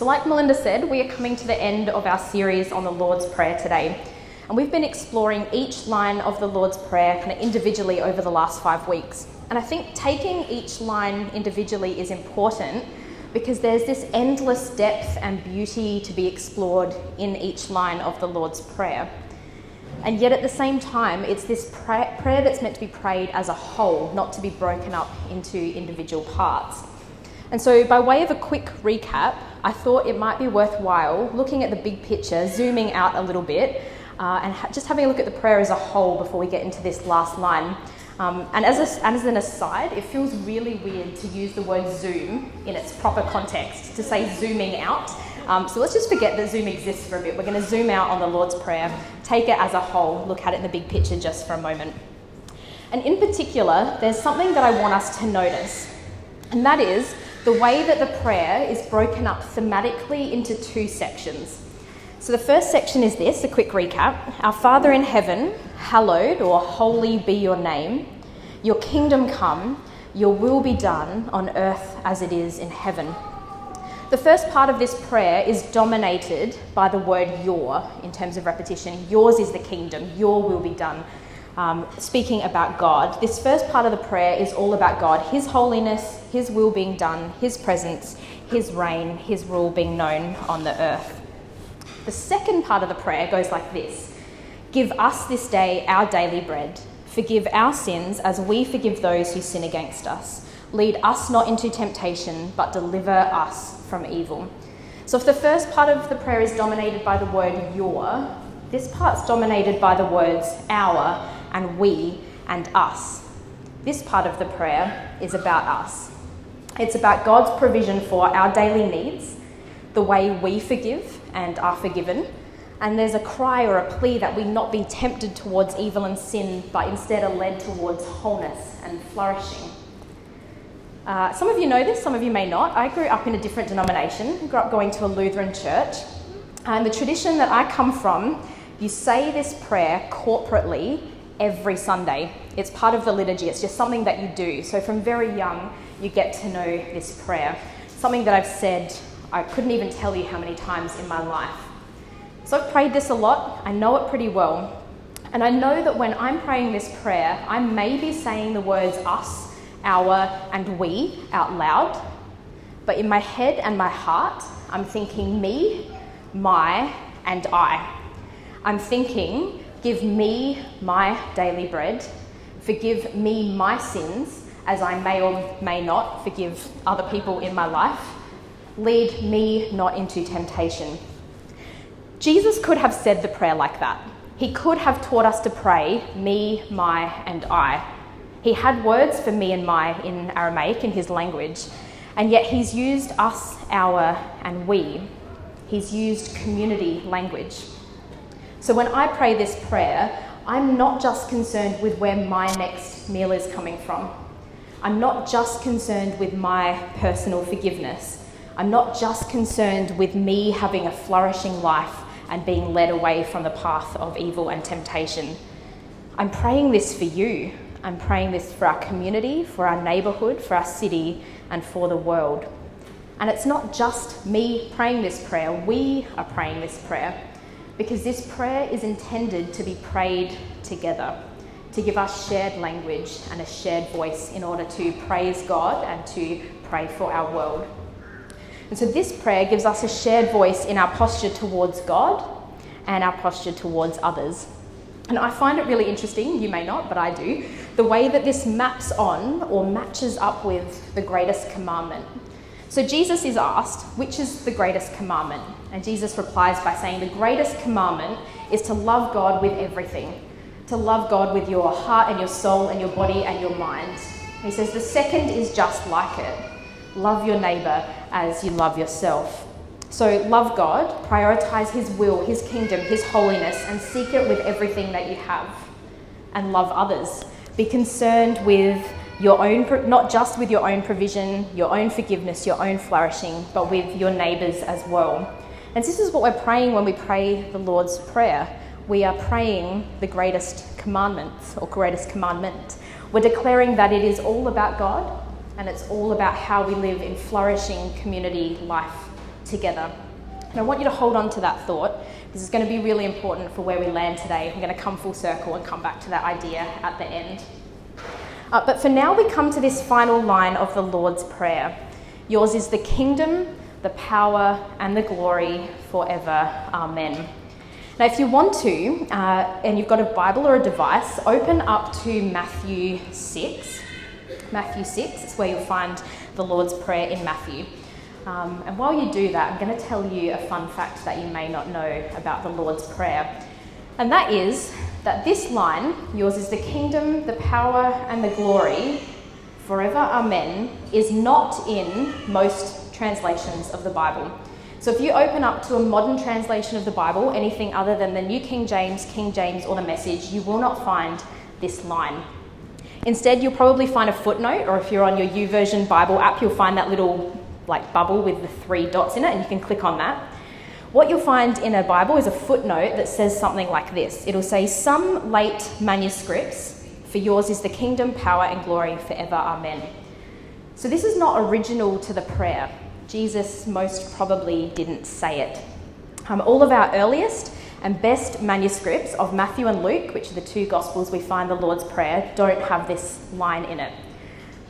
So, like Melinda said, we are coming to the end of our series on the Lord's Prayer today. And we've been exploring each line of the Lord's Prayer kind of individually over the last five weeks. And I think taking each line individually is important because there's this endless depth and beauty to be explored in each line of the Lord's Prayer. And yet at the same time, it's this prayer that's meant to be prayed as a whole, not to be broken up into individual parts. And so, by way of a quick recap, I thought it might be worthwhile looking at the big picture, zooming out a little bit, uh, and ha- just having a look at the prayer as a whole before we get into this last line. Um, and as, a, as an aside, it feels really weird to use the word zoom in its proper context, to say zooming out. Um, so let's just forget that Zoom exists for a bit. We're going to zoom out on the Lord's Prayer, take it as a whole, look at it in the big picture just for a moment. And in particular, there's something that I want us to notice, and that is the way that the prayer is broken up thematically into two sections. So the first section is this a quick recap Our Father in heaven, hallowed or holy be your name, your kingdom come, your will be done on earth as it is in heaven. The first part of this prayer is dominated by the word your in terms of repetition. Yours is the kingdom, your will be done um, speaking about God. This first part of the prayer is all about God, His holiness, His will being done, His presence, His reign, His rule being known on the earth. The second part of the prayer goes like this Give us this day our daily bread. Forgive our sins as we forgive those who sin against us. Lead us not into temptation, but deliver us from evil. So, if the first part of the prayer is dominated by the word your, this part's dominated by the words our and we and us. This part of the prayer is about us. It's about God's provision for our daily needs, the way we forgive and are forgiven, and there's a cry or a plea that we not be tempted towards evil and sin, but instead are led towards wholeness and flourishing. Uh, some of you know this, some of you may not. I grew up in a different denomination, I grew up going to a Lutheran church, and the tradition that I come from, you say this prayer corporately every Sunday. It's part of the liturgy, it's just something that you do. So from very young, you get to know this prayer. Something that I've said, I couldn't even tell you how many times in my life. So I've prayed this a lot, I know it pretty well. And I know that when I'm praying this prayer, I may be saying the words us, our, and we out loud. But in my head and my heart, I'm thinking me, my, and I. I'm thinking Give me my daily bread. Forgive me my sins, as I may or may not forgive other people in my life. Lead me not into temptation. Jesus could have said the prayer like that. He could have taught us to pray, me, my, and I. He had words for me and my in Aramaic in his language, and yet he's used us, our, and we. He's used community language. So when I pray this prayer, I'm not just concerned with where my next meal is coming from. I'm not just concerned with my personal forgiveness. I'm not just concerned with me having a flourishing life and being led away from the path of evil and temptation. I'm praying this for you. I'm praying this for our community, for our neighbourhood, for our city, and for the world. And it's not just me praying this prayer, we are praying this prayer because this prayer is intended to be prayed together, to give us shared language and a shared voice in order to praise God and to pray for our world. And so this prayer gives us a shared voice in our posture towards God and our posture towards others. And I find it really interesting, you may not, but I do, the way that this maps on or matches up with the greatest commandment. So Jesus is asked, which is the greatest commandment? And Jesus replies by saying, The greatest commandment is to love God with everything, to love God with your heart and your soul and your body and your mind. He says, The second is just like it love your neighbour as you love yourself. So, love God, prioritize His will, His kingdom, His holiness, and seek it with everything that you have. And love others. Be concerned with your own, not just with your own provision, your own forgiveness, your own flourishing, but with your neighbours as well. And this is what we're praying when we pray the Lord's Prayer. We are praying the greatest commandments or greatest commandment. We're declaring that it is all about God and it's all about how we live in flourishing community life together. And I want you to hold on to that thought. This is going to be really important for where we land today. I'm going to come full circle and come back to that idea at the end. Uh, but for now, we come to this final line of the Lord's Prayer Yours is the kingdom, the power, and the glory forever. Amen. Now, if you want to, uh, and you've got a Bible or a device, open up to Matthew 6. Matthew 6 is where you'll find the Lord's Prayer in Matthew. Um, and while you do that, I'm going to tell you a fun fact that you may not know about the Lord's Prayer. And that is that this line, yours is the kingdom, the power, and the glory, forever, amen, is not in most translations of the Bible. So if you open up to a modern translation of the Bible, anything other than the New King James, King James, or the Message, you will not find this line. Instead, you'll probably find a footnote, or if you're on your YouVersion Bible app, you'll find that little like bubble with the three dots in it, and you can click on that. What you'll find in a Bible is a footnote that says something like this it'll say, Some late manuscripts, for yours is the kingdom, power, and glory forever. Amen. So this is not original to the prayer. Jesus most probably didn't say it. Um, all of our earliest and best manuscripts of Matthew and Luke, which are the two Gospels we find the Lord's Prayer, don't have this line in it.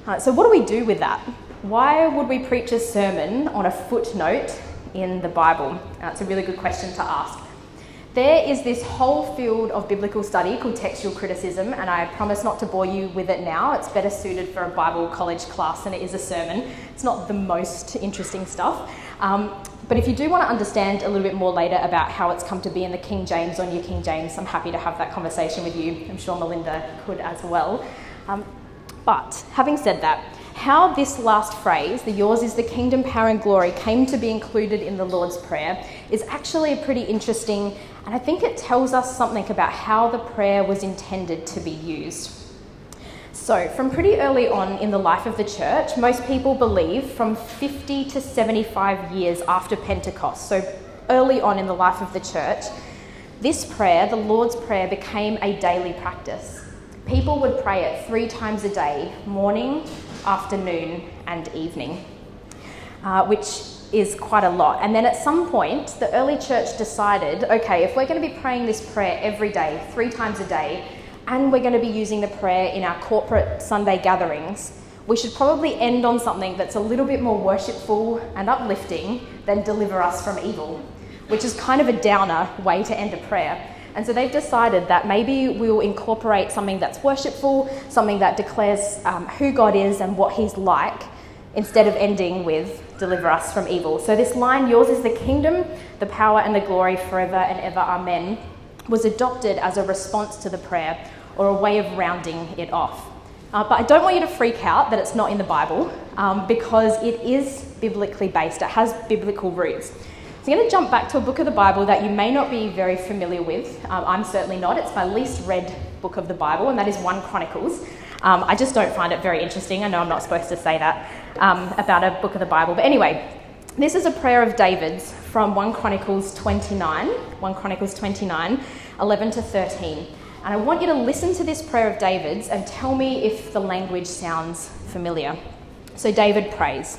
Uh, so, what do we do with that? Why would we preach a sermon on a footnote in the Bible? That's a really good question to ask. There is this whole field of biblical study called textual criticism, and I promise not to bore you with it now. It's better suited for a Bible college class than it is a sermon. It's not the most interesting stuff. Um, but if you do want to understand a little bit more later about how it's come to be in the King James or New King James, I'm happy to have that conversation with you. I'm sure Melinda could as well. Um, but having said that, how this last phrase, the yours is the kingdom, power, and glory, came to be included in the Lord's Prayer is actually pretty interesting, and I think it tells us something about how the prayer was intended to be used. So, from pretty early on in the life of the church, most people believe from 50 to 75 years after Pentecost, so early on in the life of the church, this prayer, the Lord's Prayer, became a daily practice. People would pray it three times a day morning, afternoon, and evening, uh, which is quite a lot. And then at some point, the early church decided okay, if we're going to be praying this prayer every day, three times a day, and we're going to be using the prayer in our corporate Sunday gatherings, we should probably end on something that's a little bit more worshipful and uplifting than deliver us from evil, which is kind of a downer way to end a prayer. And so they've decided that maybe we'll incorporate something that's worshipful, something that declares um, who God is and what He's like, instead of ending with deliver us from evil. So this line, yours is the kingdom, the power, and the glory forever and ever, amen, was adopted as a response to the prayer or a way of rounding it off. Uh, but I don't want you to freak out that it's not in the Bible um, because it is biblically based, it has biblical roots. So I'm going to jump back to a book of the Bible that you may not be very familiar with. Um, I'm certainly not. It's my least read book of the Bible, and that is 1 Chronicles. Um, I just don't find it very interesting. I know I'm not supposed to say that um, about a book of the Bible. But anyway, this is a prayer of David's from 1 Chronicles 29, 1 Chronicles 29, 11 to 13. And I want you to listen to this prayer of David's and tell me if the language sounds familiar. So David prays.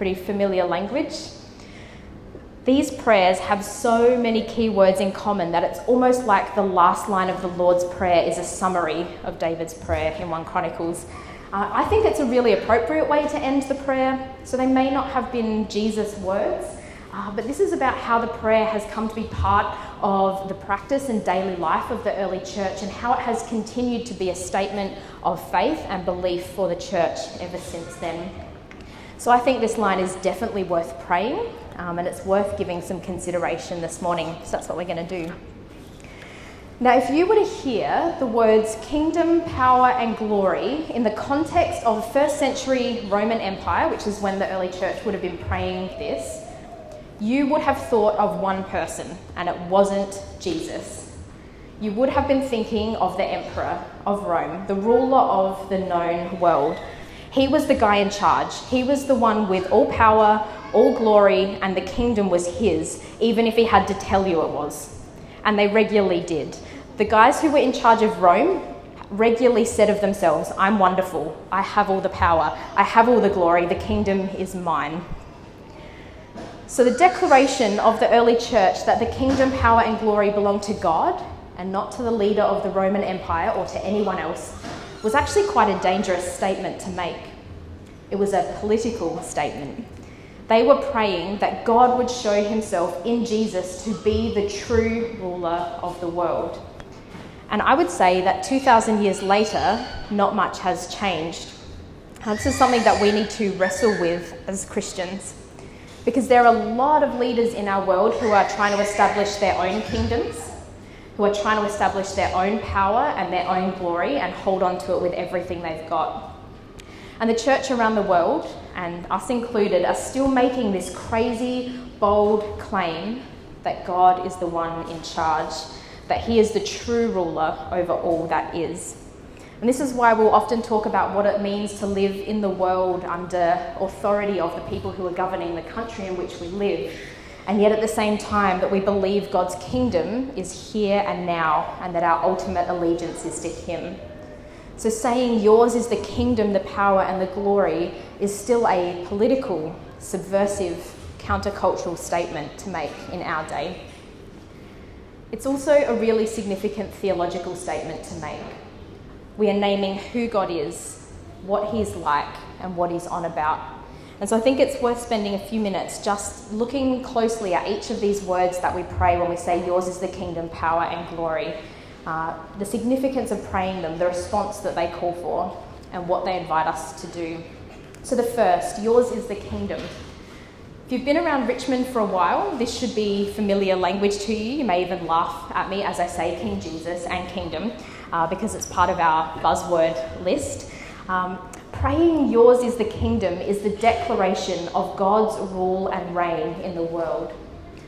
pretty familiar language. These prayers have so many key words in common that it's almost like the last line of the Lord's Prayer is a summary of David's prayer in 1 Chronicles. Uh, I think it's a really appropriate way to end the prayer. So they may not have been Jesus' words, uh, but this is about how the prayer has come to be part of the practice and daily life of the early church and how it has continued to be a statement of faith and belief for the church ever since then. So I think this line is definitely worth praying um, and it's worth giving some consideration this morning. So that's what we're going to do. Now, if you were to hear the words kingdom, power, and glory in the context of first century Roman Empire, which is when the early church would have been praying this, you would have thought of one person, and it wasn't Jesus. You would have been thinking of the emperor of Rome, the ruler of the known world. He was the guy in charge. He was the one with all power, all glory, and the kingdom was his, even if he had to tell you it was. And they regularly did. The guys who were in charge of Rome regularly said of themselves, I'm wonderful, I have all the power, I have all the glory, the kingdom is mine. So, the declaration of the early church that the kingdom, power, and glory belong to God and not to the leader of the Roman Empire or to anyone else was actually quite a dangerous statement to make. It was a political statement. They were praying that God would show himself in Jesus to be the true ruler of the world. And I would say that 2,000 years later, not much has changed. this is something that we need to wrestle with as Christians. Because there are a lot of leaders in our world who are trying to establish their own kingdoms, who are trying to establish their own power and their own glory and hold on to it with everything they've got. And the church around the world, and us included, are still making this crazy, bold claim that God is the one in charge that he is the true ruler over all that is. And this is why we'll often talk about what it means to live in the world under authority of the people who are governing the country in which we live. And yet, at the same time, that we believe God's kingdom is here and now, and that our ultimate allegiance is to Him. So, saying yours is the kingdom, the power, and the glory is still a political, subversive, countercultural statement to make in our day. It's also a really significant theological statement to make. We are naming who God is, what He's like, and what He's on about. And so I think it's worth spending a few minutes just looking closely at each of these words that we pray when we say, Yours is the kingdom, power, and glory. Uh, the significance of praying them, the response that they call for, and what they invite us to do. So, the first, Yours is the kingdom. If you've been around Richmond for a while, this should be familiar language to you. You may even laugh at me as I say King Jesus and kingdom uh, because it's part of our buzzword list. Um, praying yours is the kingdom is the declaration of God's rule and reign in the world.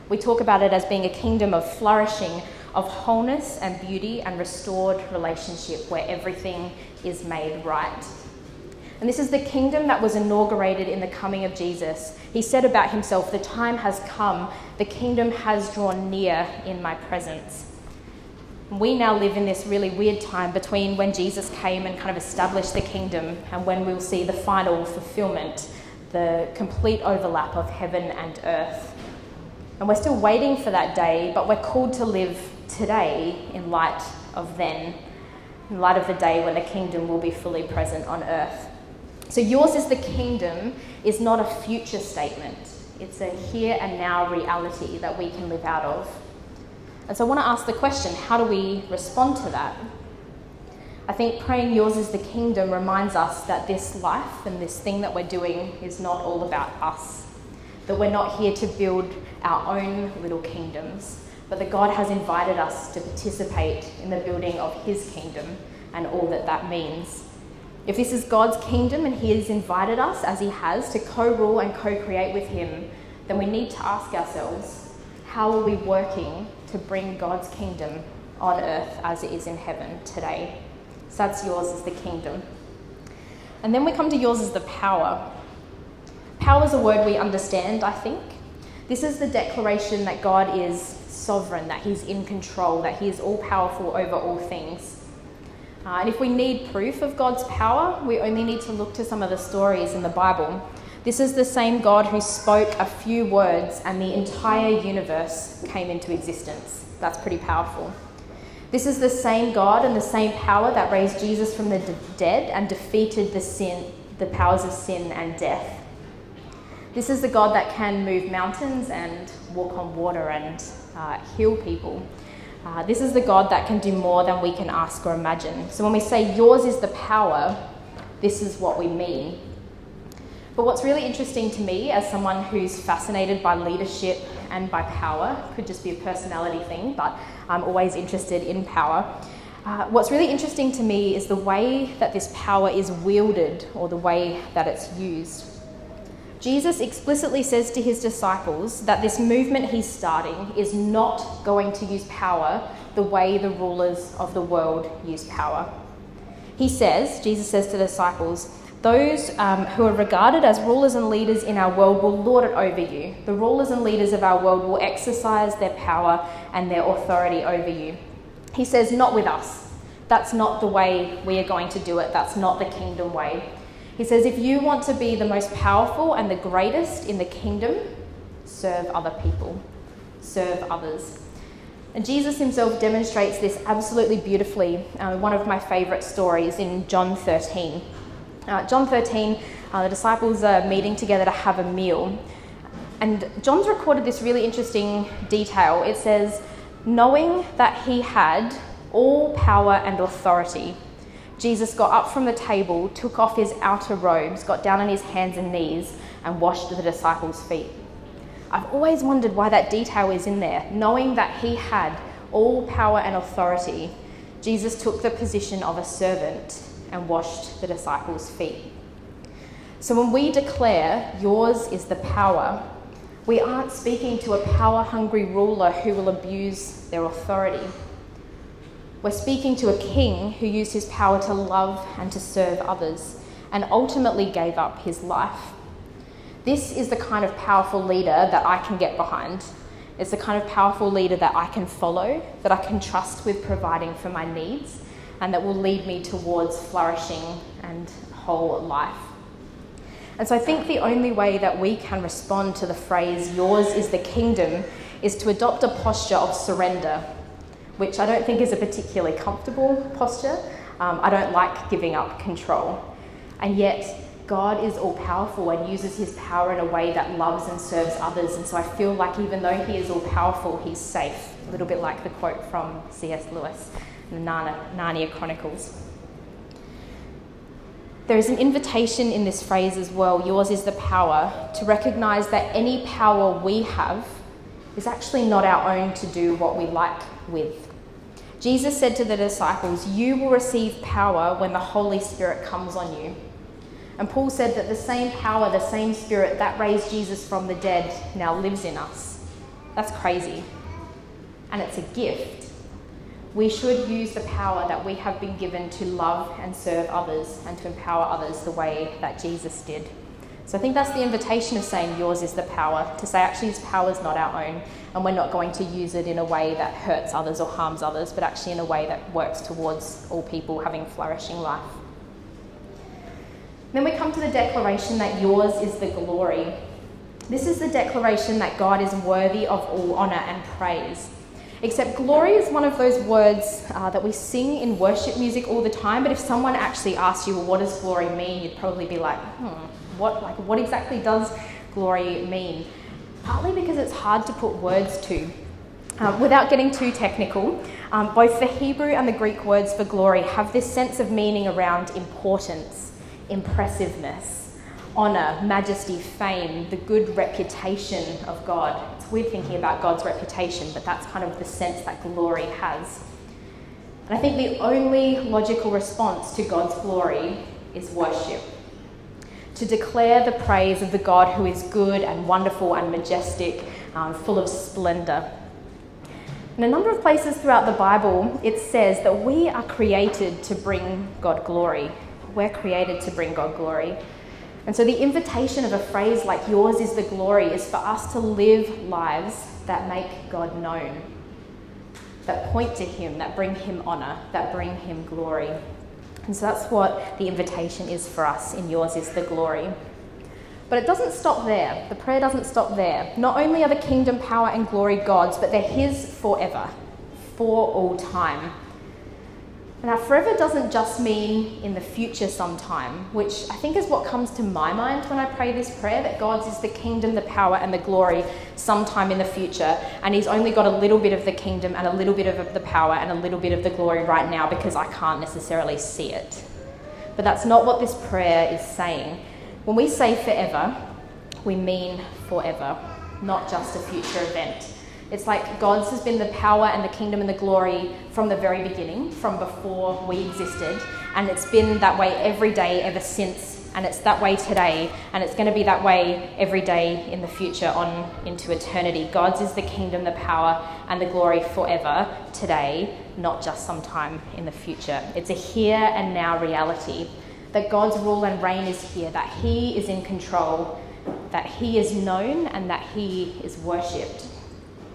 We talk about it as being a kingdom of flourishing, of wholeness and beauty and restored relationship where everything is made right. And this is the kingdom that was inaugurated in the coming of Jesus. He said about himself, The time has come, the kingdom has drawn near in my presence. We now live in this really weird time between when Jesus came and kind of established the kingdom and when we'll see the final fulfillment, the complete overlap of heaven and earth. And we're still waiting for that day, but we're called to live today in light of then, in light of the day when the kingdom will be fully present on earth. So, yours is the kingdom is not a future statement, it's a here and now reality that we can live out of. And so, I want to ask the question how do we respond to that? I think praying yours is the kingdom reminds us that this life and this thing that we're doing is not all about us. That we're not here to build our own little kingdoms, but that God has invited us to participate in the building of His kingdom and all that that means. If this is God's kingdom and He has invited us, as He has, to co rule and co create with Him, then we need to ask ourselves how are we working to bring God's kingdom on earth as it is in heaven today? So that's yours as the kingdom. And then we come to yours as the power. Power is a word we understand, I think. This is the declaration that God is sovereign, that He's in control, that He is all powerful over all things. Uh, and if we need proof of God's power, we only need to look to some of the stories in the Bible. This is the same God who spoke a few words and the entire universe came into existence. That's pretty powerful. This is the same God and the same power that raised Jesus from the dead and defeated the sin, the powers of sin and death. This is the God that can move mountains and walk on water and uh, heal people. Uh, this is the God that can do more than we can ask or imagine. So when we say yours is the power, this is what we mean. But what's really interesting to me, as someone who's fascinated by leadership and by power, could just be a personality thing, but I'm always interested in power. Uh, what's really interesting to me is the way that this power is wielded or the way that it's used. Jesus explicitly says to his disciples that this movement he's starting is not going to use power the way the rulers of the world use power. He says, Jesus says to the disciples, those um, who are regarded as rulers and leaders in our world will lord it over you. The rulers and leaders of our world will exercise their power and their authority over you. He says, Not with us. That's not the way we are going to do it. That's not the kingdom way. He says, If you want to be the most powerful and the greatest in the kingdom, serve other people, serve others. And Jesus himself demonstrates this absolutely beautifully. Uh, one of my favourite stories in John 13. Uh, John 13, uh, the disciples are meeting together to have a meal. And John's recorded this really interesting detail. It says, knowing that he had all power and authority, Jesus got up from the table, took off his outer robes, got down on his hands and knees, and washed the disciples' feet. I've always wondered why that detail is in there. Knowing that he had all power and authority, Jesus took the position of a servant and washed the disciples' feet. So when we declare, Yours is the power, we aren't speaking to a power hungry ruler who will abuse their authority. We're speaking to a king who used his power to love and to serve others and ultimately gave up his life. This is the kind of powerful leader that I can get behind. It's the kind of powerful leader that I can follow, that I can trust with providing for my needs, and that will lead me towards flourishing and whole life. And so I think the only way that we can respond to the phrase, yours is the kingdom, is to adopt a posture of surrender, which I don't think is a particularly comfortable posture. Um, I don't like giving up control. And yet, God is all powerful and uses his power in a way that loves and serves others. And so I feel like even though he is all powerful, he's safe. A little bit like the quote from C.S. Lewis the Narnia Chronicles. There is an invitation in this phrase as well, yours is the power, to recognize that any power we have is actually not our own to do what we like with. Jesus said to the disciples, You will receive power when the Holy Spirit comes on you. And Paul said that the same power, the same spirit that raised Jesus from the dead now lives in us. That's crazy. And it's a gift we should use the power that we have been given to love and serve others and to empower others the way that Jesus did. So I think that's the invitation of saying yours is the power, to say actually this power is not our own and we're not going to use it in a way that hurts others or harms others, but actually in a way that works towards all people having flourishing life. Then we come to the declaration that yours is the glory. This is the declaration that God is worthy of all honour and praise. Except glory is one of those words uh, that we sing in worship music all the time, but if someone actually asked you, well, what does glory mean? You'd probably be like, hmm, what, like, what exactly does glory mean? Partly because it's hard to put words to. Uh, without getting too technical, um, both the Hebrew and the Greek words for glory have this sense of meaning around importance, impressiveness, honour, majesty, fame, the good reputation of God we're thinking about God's reputation, but that's kind of the sense that glory has. And I think the only logical response to God's glory is worship. To declare the praise of the God who is good and wonderful and majestic, um, full of splendour. In a number of places throughout the Bible, it says that we are created to bring God glory. We're created to bring God glory. And so the invitation of a phrase like yours is the glory is for us to live lives that make God known, that point to Him, that bring Him honour, that bring Him glory. And so that's what the invitation is for us in yours is the glory. But it doesn't stop there. The prayer doesn't stop there. Not only are the kingdom, power, and glory God's, but they're His forever, for all time. Now, forever doesn't just mean in the future sometime, which I think is what comes to my mind when I pray this prayer that God's is the kingdom, the power, and the glory sometime in the future. And He's only got a little bit of the kingdom and a little bit of the power and a little bit of the glory right now because I can't necessarily see it. But that's not what this prayer is saying. When we say forever, we mean forever, not just a future event. It's like God's has been the power and the kingdom and the glory from the very beginning, from before we existed. And it's been that way every day ever since and it's that way today, and it's going to be that way every day in the future on into eternity. God's is the kingdom, the power, and the glory forever today, not just sometime in the future. It's a here and now reality that God's rule and reign is here, that He is in control, that He is known, and that He is worshipped.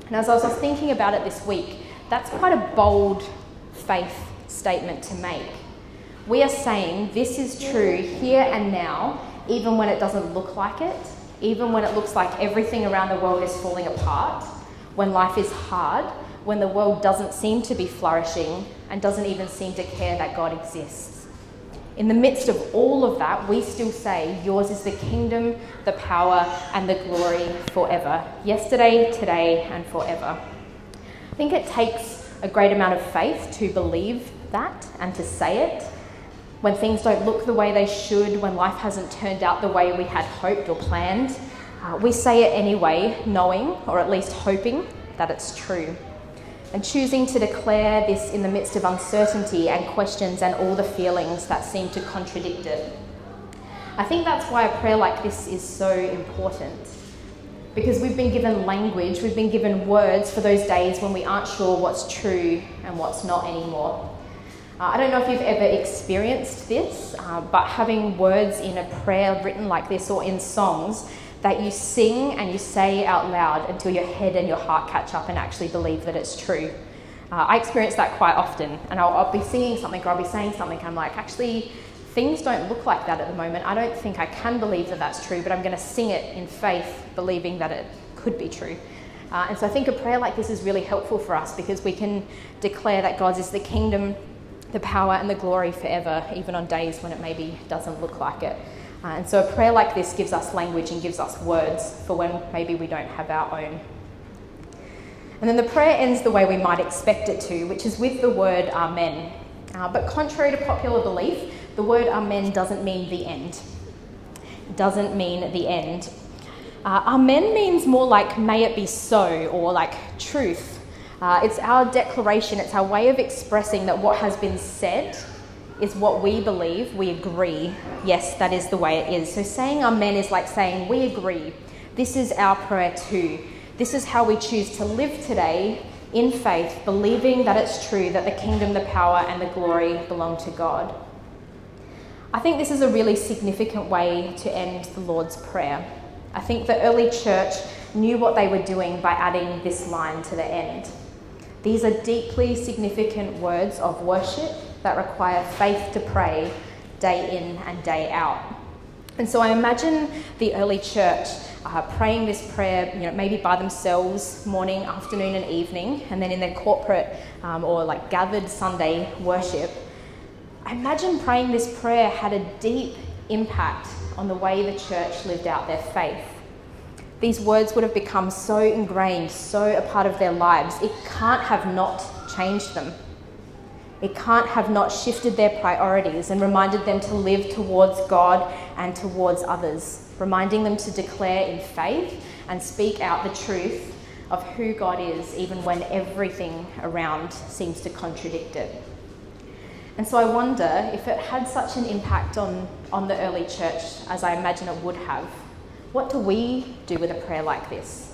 And as I was thinking about it this week, that's quite a bold faith statement to make. We are saying this is true here and now, even when it doesn't look like it, even when it looks like everything around the world is falling apart, when life is hard, when the world doesn't seem to be flourishing and doesn't even seem to care that God exists. In the midst of all of that, we still say, Yours is the kingdom, the power, and the glory forever. Yesterday, today, and forever. I think it takes a great amount of faith to believe that and to say it. When things don't look the way they should, when life hasn't turned out the way we had hoped or planned, uh, we say it anyway, knowing or at least hoping that it's true. And choosing to declare this in the midst of uncertainty and questions and all the feelings that seem to contradict it. I think that's why a prayer like this is so important. Because we've been given language, we've been given words for those days when we aren't sure what's true and what's not anymore. Uh, I don't know if you've ever experienced this, uh, but having words in a prayer written like this or in songs that you sing and you say out loud until your head and your heart catch up and actually believe that it's true. Uh, I experience that quite often, and I'll, I'll, be singing something or I'll be saying something, I'm like, actually, things don't look like that at the moment. I don't think I can believe that that's true, but I'm going to sing it in faith, believing that it could be true. Uh, and so I think a prayer like this is really helpful for us because we can declare that God's is the kingdom the power and the glory forever, even on days when it maybe doesn't look like it. Uh, and so a prayer like this gives us language and gives us words for when maybe we don't have our own. And then the prayer ends the way we might expect it to, which is with the word Amen. Uh, but contrary to popular belief, the word Amen doesn't mean the end. It doesn't mean the end. Uh, amen means more like may it be so or like truth uh, it's our declaration, it's our way of expressing that what has been said is what we believe, we agree. Yes, that is the way it is. So saying amen is like saying we agree. This is our prayer too. This is how we choose to live today in faith, believing that it's true that the kingdom, the power, and the glory belong to God. I think this is a really significant way to end the Lord's Prayer. I think the early church knew what they were doing by adding this line to the end. These are deeply significant words of worship that require faith to pray day in and day out. And so I imagine the early church uh, praying this prayer, you know, maybe by themselves, morning, afternoon, and evening, and then in their corporate um, or like gathered Sunday worship. I imagine praying this prayer had a deep impact on the way the church lived out their faith these words would have become so ingrained, so a part of their lives, it can't have not changed them. It can't have not shifted their priorities and reminded them to live towards God and towards others, reminding them to declare in faith and speak out the truth of who God is, even when everything around seems to contradict it. And so I wonder if it had such an impact on, on the early church as I imagine it would have what do we do with a prayer like this?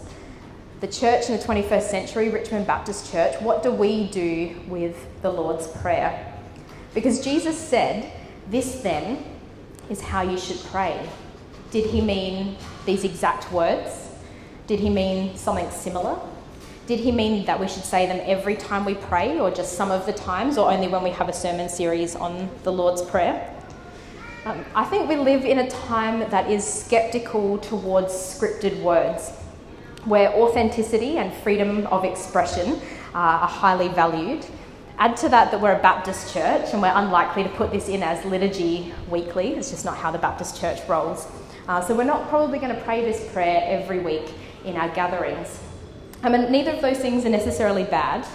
The church in the 21st century, Richmond Baptist Church, what do we do with the Lord's Prayer? Because Jesus said, This then is how you should pray. Did he mean these exact words? Did he mean something similar? Did he mean that we should say them every time we pray, or just some of the times, or only when we have a sermon series on the Lord's Prayer? Um, I think we live in a time that is skeptical towards scripted words, where authenticity and freedom of expression uh, are highly valued. Add to that that we're a Baptist church and we're unlikely to put this in as liturgy weekly. It's just not how the Baptist church rolls. Uh, so we're not probably going to pray this prayer every week in our gatherings. I mean, neither of those things are necessarily bad,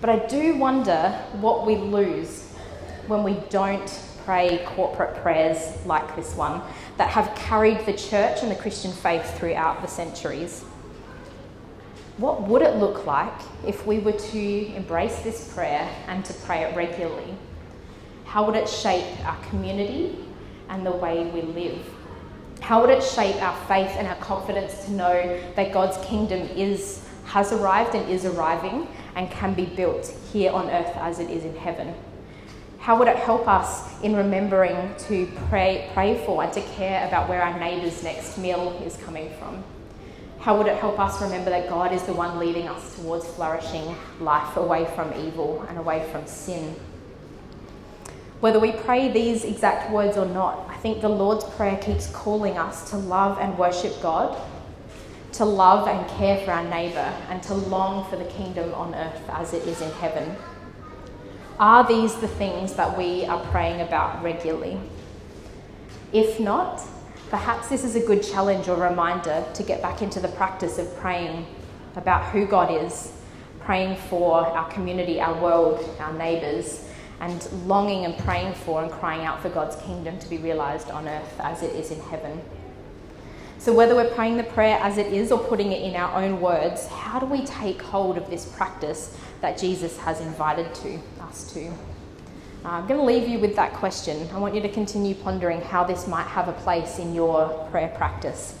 but I do wonder what we lose when we don't pray corporate prayers like this one that have carried the church and the Christian faith throughout the centuries. What would it look like if we were to embrace this prayer and to pray it regularly? How would it shape our community, and the way we live? How would it shape our faith and our confidence to know that God's kingdom is, has arrived and is arriving and can be built here on earth as it is in heaven? How would it help us in remembering to pray, pray for and to care about where our neighbour's next meal is coming from? How would it help us remember that God is the one leading us towards flourishing life away from evil and away from sin? Whether we pray these exact words or not, I think the Lord's Prayer keeps calling us to love and worship God, to love and care for our neighbour, and to long for the kingdom on earth as it is in heaven. Are these the things that we are praying about regularly? If not, perhaps this is a good challenge or reminder to get back into the practice of praying about who God is, praying for our community, our world, our neighbours and longing and praying for and crying out for God's kingdom to be realised on earth as it is in heaven. So, whether we're praying the prayer as it is or putting it in our own words, how do we take hold of this practice that Jesus has invited to us to? Uh, I'm going to leave you with that question. I want you to continue pondering how this might have a place in your prayer practice.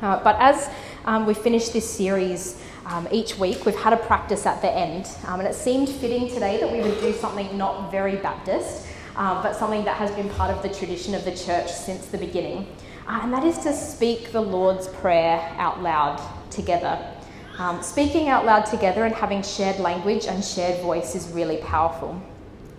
Uh, but as um, we finish this series, um, each week. We've had a practice at the end, um, and it seemed fitting today that we would do something not very Baptist, um, but something that has been part of the tradition of the church since the beginning, uh, and that is to speak the Lord's Prayer out loud together. Um, speaking out loud together and having shared language and shared voice is really powerful.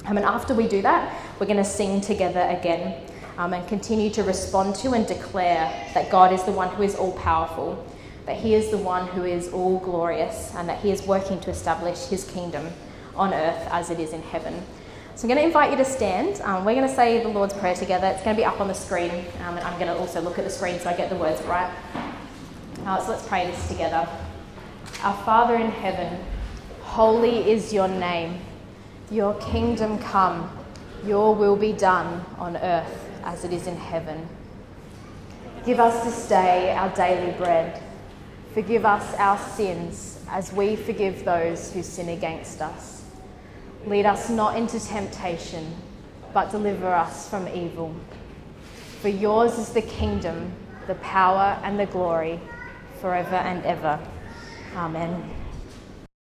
Um, and after we do that, we're going to sing together again. Um, and continue to respond to and declare that God is the one who is all powerful, that He is the one who is all glorious and that He is working to establish His kingdom on earth as it is in heaven. So I'm going to invite you to stand. Um, we're going to say the Lord's Prayer together. It's going to be up on the screen, um, and I'm going to also look at the screen so I get the words right. Uh, so let's pray this together. Our Father in heaven, holy is your name. Your kingdom come, your will be done on earth as it is in heaven. Give us this day our daily bread Forgive us our sins as we forgive those who sin against us. Lead us not into temptation, but deliver us from evil. For yours is the kingdom, the power, and the glory, forever and ever. Amen.